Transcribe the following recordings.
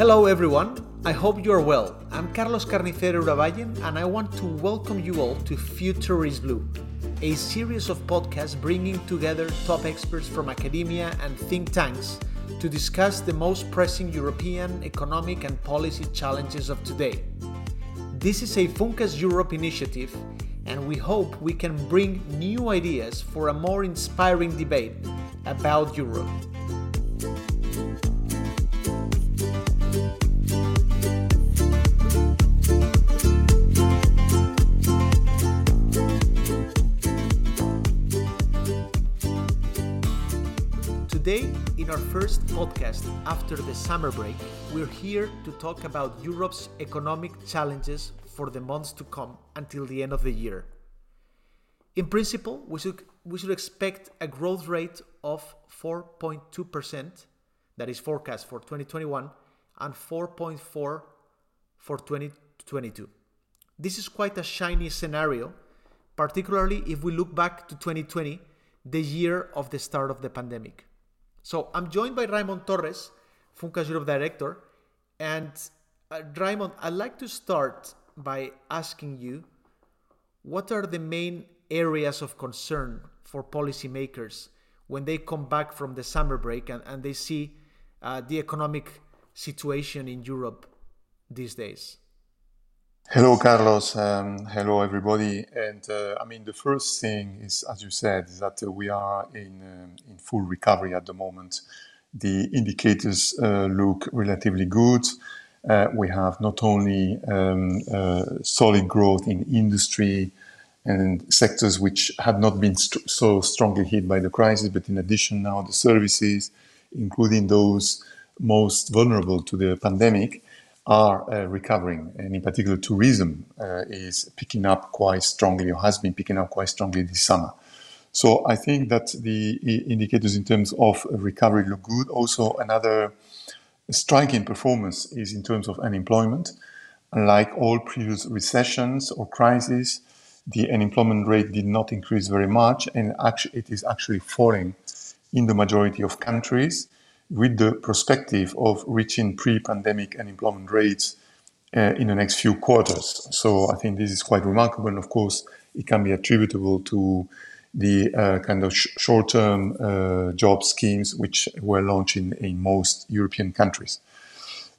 Hello, everyone. I hope you are well. I'm Carlos Carnicero Urabayen, and I want to welcome you all to Future is Blue, a series of podcasts bringing together top experts from academia and think tanks to discuss the most pressing European economic and policy challenges of today. This is a Funcas Europe initiative, and we hope we can bring new ideas for a more inspiring debate about Europe. Today, in our first podcast after the summer break, we're here to talk about Europe's economic challenges for the months to come until the end of the year. In principle, we should, we should expect a growth rate of 4.2%, that is forecast for 2021, and 4.4 for 2022. This is quite a shiny scenario, particularly if we look back to 2020, the year of the start of the pandemic. So I'm joined by Raymond Torres, Funcas Europe Director. And uh, Raimon, I'd like to start by asking you what are the main areas of concern for policymakers when they come back from the summer break and, and they see uh, the economic situation in Europe these days? Hello, Carlos. Um, hello, everybody. And uh, I mean, the first thing is, as you said, is that uh, we are in um, in full recovery at the moment. The indicators uh, look relatively good. Uh, we have not only um, uh, solid growth in industry and sectors which had not been st- so strongly hit by the crisis, but in addition, now the services, including those most vulnerable to the pandemic are uh, recovering, and in particular, tourism uh, is picking up quite strongly, or has been picking up quite strongly this summer. So I think that the indicators in terms of recovery look good. Also, another striking performance is in terms of unemployment. Like all previous recessions or crises, the unemployment rate did not increase very much, and actually, it is actually falling in the majority of countries with the perspective of reaching pre-pandemic unemployment rates uh, in the next few quarters. So I think this is quite remarkable. And of course, it can be attributable to the uh, kind of sh- short-term uh, job schemes which were launched in, in most European countries.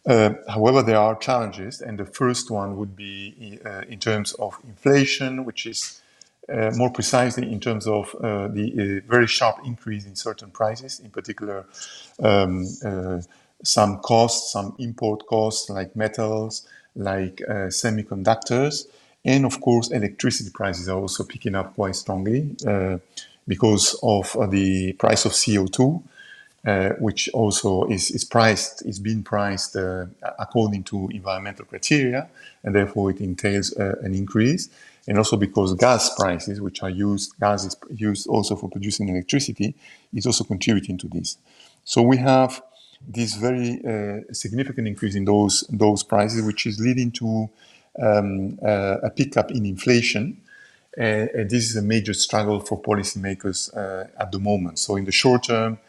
Uh, however, there are challenges, and the first one would be uh, in terms of inflation, which is uh, more precisely in terms of uh, the very sharp increase in certain prices, in particular um, some costs, some import costs like metals, like semiconductors, and of course electricity prices are also picking up quite strongly because of the price of CO2. Uh, which also is, is priced, is being priced uh, according to environmental criteria, and therefore it entails uh, an increase and also because gas prices, which are used, gas is used also for producing electricity, is also contributing to this. So we have this very uh, significant increase in those those prices, which is leading to um, uh, a pickup in inflation. Uh, and this is a major struggle for policymakers uh, at the moment. So in the short term,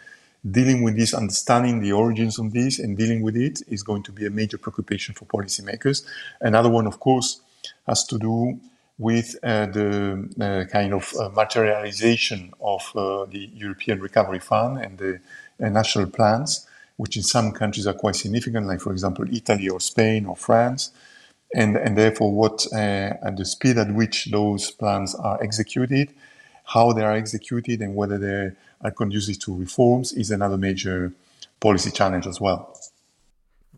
dealing with this, understanding the origins of this, and dealing with it is going to be a major preoccupation for policymakers. Another one, of course, has to do with uh, the uh, kind of uh, materialization of the European Recovery Fund and the national plans, which in some countries are quite significant, like, for example, Italy or Spain or France. And, and therefore, what at the speed at which those plans are executed, how they are executed, and whether they are conducive to reforms is another major policy challenge as well.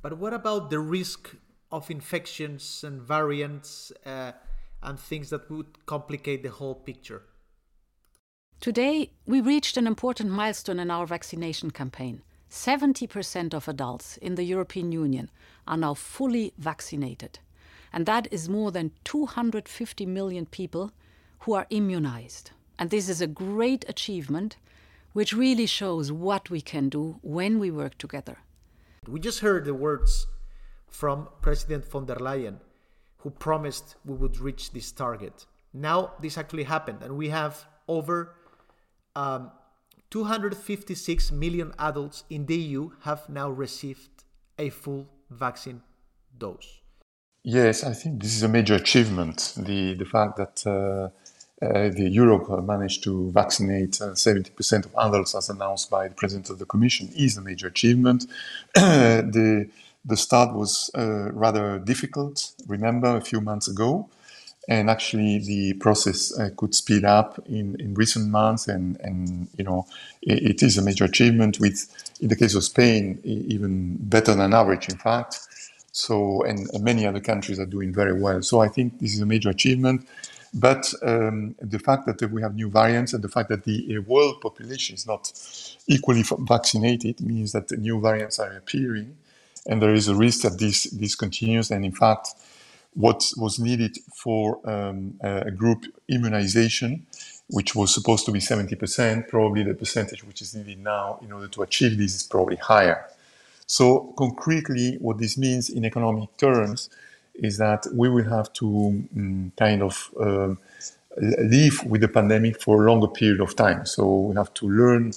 But what about the risk of infections and variants? Uh, and things that would complicate the whole picture. Today, we reached an important milestone in our vaccination campaign. 70% of adults in the European Union are now fully vaccinated. And that is more than 250 million people who are immunized. And this is a great achievement which really shows what we can do when we work together. We just heard the words from President von der Leyen who promised we would reach this target. Now this actually happened, and we have over um, 256 million adults in the EU have now received a full vaccine dose. Yes, I think this is a major achievement. The the fact that uh, uh, the Europe managed to vaccinate uh, 70% of adults, as announced by the President of the Commission, is a major achievement. the the start was uh, rather difficult. Remember, a few months ago, and actually the process uh, could speed up in, in recent months and, and you know it, it is a major achievement with in the case of spain even better than average in fact so and, and many other countries are doing very well. So i think this is a major achievement. But um, the fact that we have new variants and the fact that the world population is not equally vaccinated means that new variants are appearing. And there is a risk that this this continues. And in fact what was needed for um, a group immunization, which was supposed to be 70%, probably the percentage which is needed now in order to achieve this is probably higher. So, concretely, what this means in economic terms is that we will have to um, kind of um, live with the pandemic for a longer period of time. So, we have to learn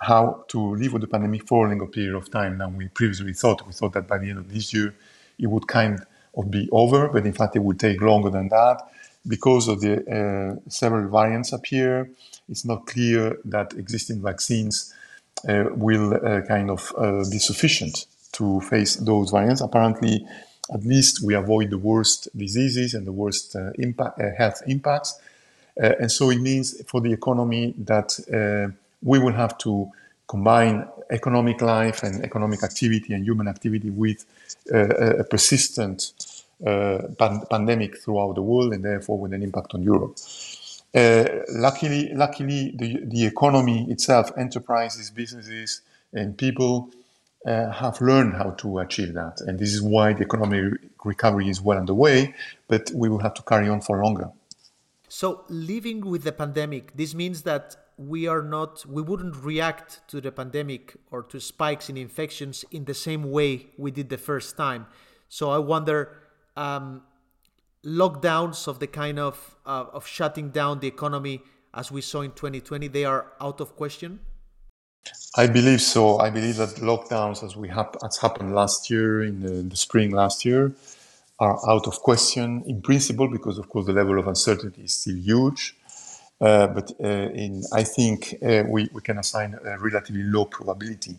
how to live with the pandemic for a longer period of time than we previously thought. We thought that by the end of this year, it would kind of be over, but in fact it would take longer than that because of the uh, several variants appear. It's not clear that existing vaccines will uh, kind of uh, be sufficient to face those variants. Apparently, at least we avoid the worst diseases and the worst uh, impact, uh, health impacts. and so it means for the economy that we will have to combine economic life and economic activity and human activity with uh, a persistent uh, pan- pandemic throughout the world and therefore with an impact on Europe. Uh, luckily, luckily, the, the economy itself, enterprises, businesses, and people uh, have learned how to achieve that. And this is why the economic recovery is well underway, but we will have to carry on for longer. So, living with the pandemic, this means that we are not we wouldn't react to the pandemic or to spikes in infections in the same way we did the first time so i wonder um, lockdowns of the kind of uh, of shutting down the economy as we saw in 2020 they are out of question? I believe so. I believe that lockdowns as we have as happened last year in the, the spring last year are out of question in principle because of course the level of uncertainty is still huge. Uh, but uh, in, I think uh, we, we can assign a relatively low probability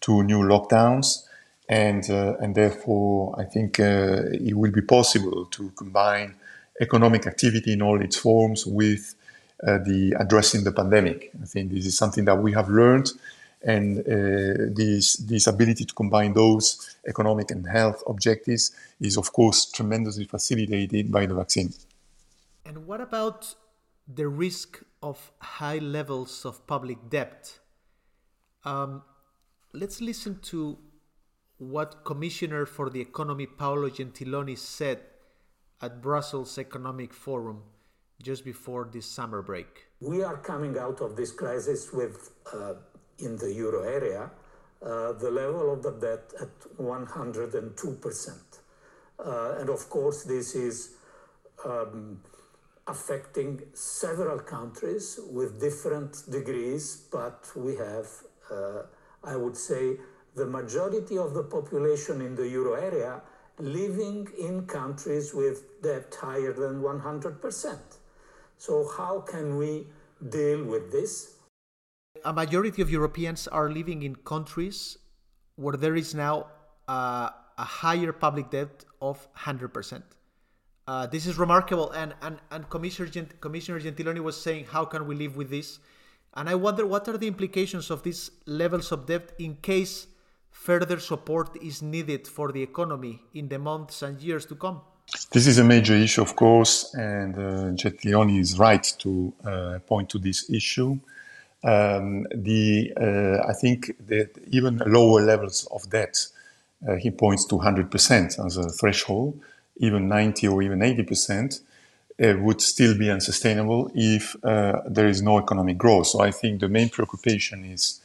to new lockdowns. And, and therefore, I think it will be possible to combine economic activity in all its forms with uh, the addressing the pandemic. I think this is something that we have learned, and uh, this this ability to combine those economic and health objectives is, of course, tremendously facilitated by the vaccine. And what about the risk of high levels of public debt. Um, let's listen to what Commissioner for the Economy Paolo Gentiloni said at Brussels Economic Forum just before this summer break. We are coming out of this crisis with, uh, in the euro area, uh, the level of the debt at 102%. Uh, and of course, this is um, affecting several countries with different degrees, but we have, uh, I would say, the majority of the population in the euro area living in countries with debt higher than 100%. So, how can we deal with this? A majority of Europeans are living in countries where there is now uh, a higher public debt of 100%. Uh, this is remarkable, and and and Commissioner Gent- Commissioner Gentiloni was saying, how can we live with this? And I wonder what are the implications of these levels of debt in case further support is needed for the economy in the months and years to come. This is a major issue, of course, and uh, Gentiloni is right to uh, point to this issue. Um, the uh, I think that even lower levels of debt, uh, he points to 100% as a threshold even 90 or even 80 percent, uh, would still be unsustainable if uh, there is no economic growth. So I think the main preoccupation is,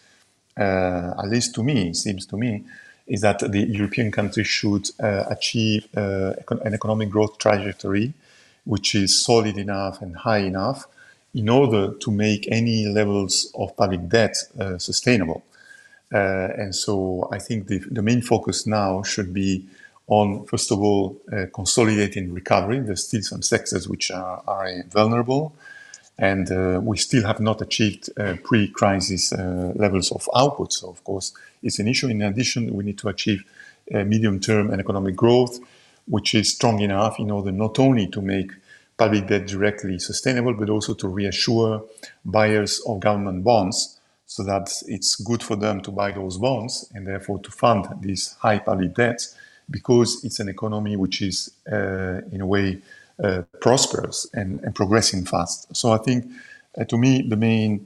at least to me, seems to me, is that the European countries should uh, achieve uh, an economic growth trajectory which is solid enough and high enough in order to make any levels of public debt uh, sustainable. Uh, and so I think the, the main focus now should be on, first of all, uh, consolidating recovery. There's still some sectors which are, are vulnerable, and uh, we still have not achieved uh, pre-crisis uh, levels of output. So, of course, it's an issue. In addition, we need to achieve medium-term and economic growth, which is strong enough in order not only to make public debt directly sustainable, but also to reassure buyers of government bonds so that it's good for them to buy those bonds and therefore to fund these high public debts because it's an economy which is, uh, in a way, uh, prosperous and, and, progressing fast. So I think, uh, to me, the main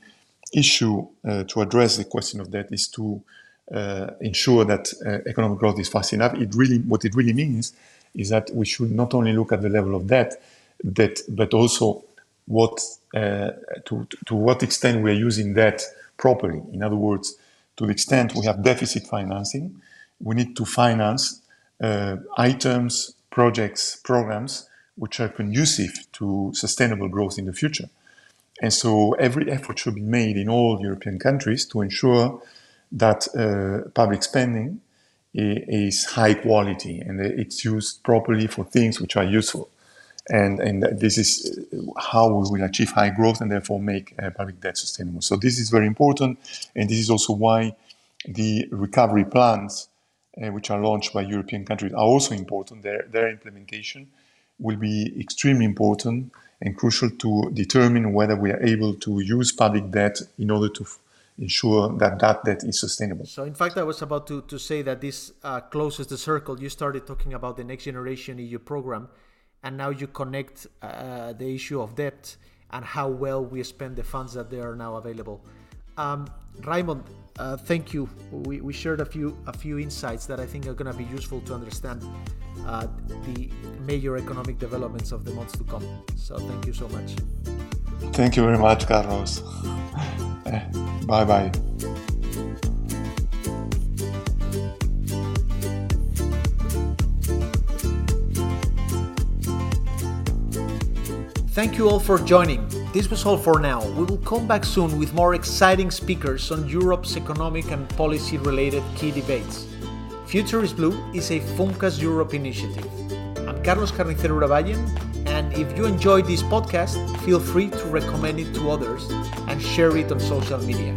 issue uh, to address the question of debt is to uh, ensure that uh, economic growth is fast enough. It really, what it really means is that we should not only look at the level of debt, debt but also what to, to what extent we are using debt properly. In other words, to the extent we have deficit financing, we need to finance uh, items, projects, programs which are conducive to sustainable growth in the future. And so every effort should be made in all European countries to ensure that uh, public spending is high quality and it's used properly for things which are useful. And, and this is how we will achieve high growth and therefore make uh, public debt sustainable. So this is very important. And this is also why the recovery plans uh, which are launched by European countries are also important. Their, their implementation will be extremely important and crucial to determine whether we are able to use public debt in order to f- ensure that that debt is sustainable. So, in fact, I was about to, to say that this uh, closes the circle. You started talking about the Next Generation EU program, and now you connect uh, the issue of debt and how well we spend the funds that they are now available. Um, Raimon, uh, thank you. We, we shared a few a few insights that I think are going to be useful to understand uh, the major economic developments of the months to come. So thank you so much. Thank you very much, Carlos. bye bye. Thank you all for joining. This was all for now. We will come back soon with more exciting speakers on Europe's economic and policy related key debates. Future is Blue is a FUNCAS Europe initiative. I'm Carlos Carnicero Urabayen, and if you enjoyed this podcast, feel free to recommend it to others and share it on social media.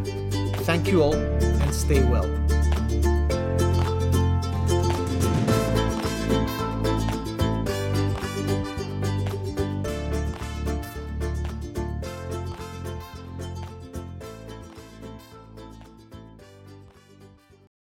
Thank you all and stay well.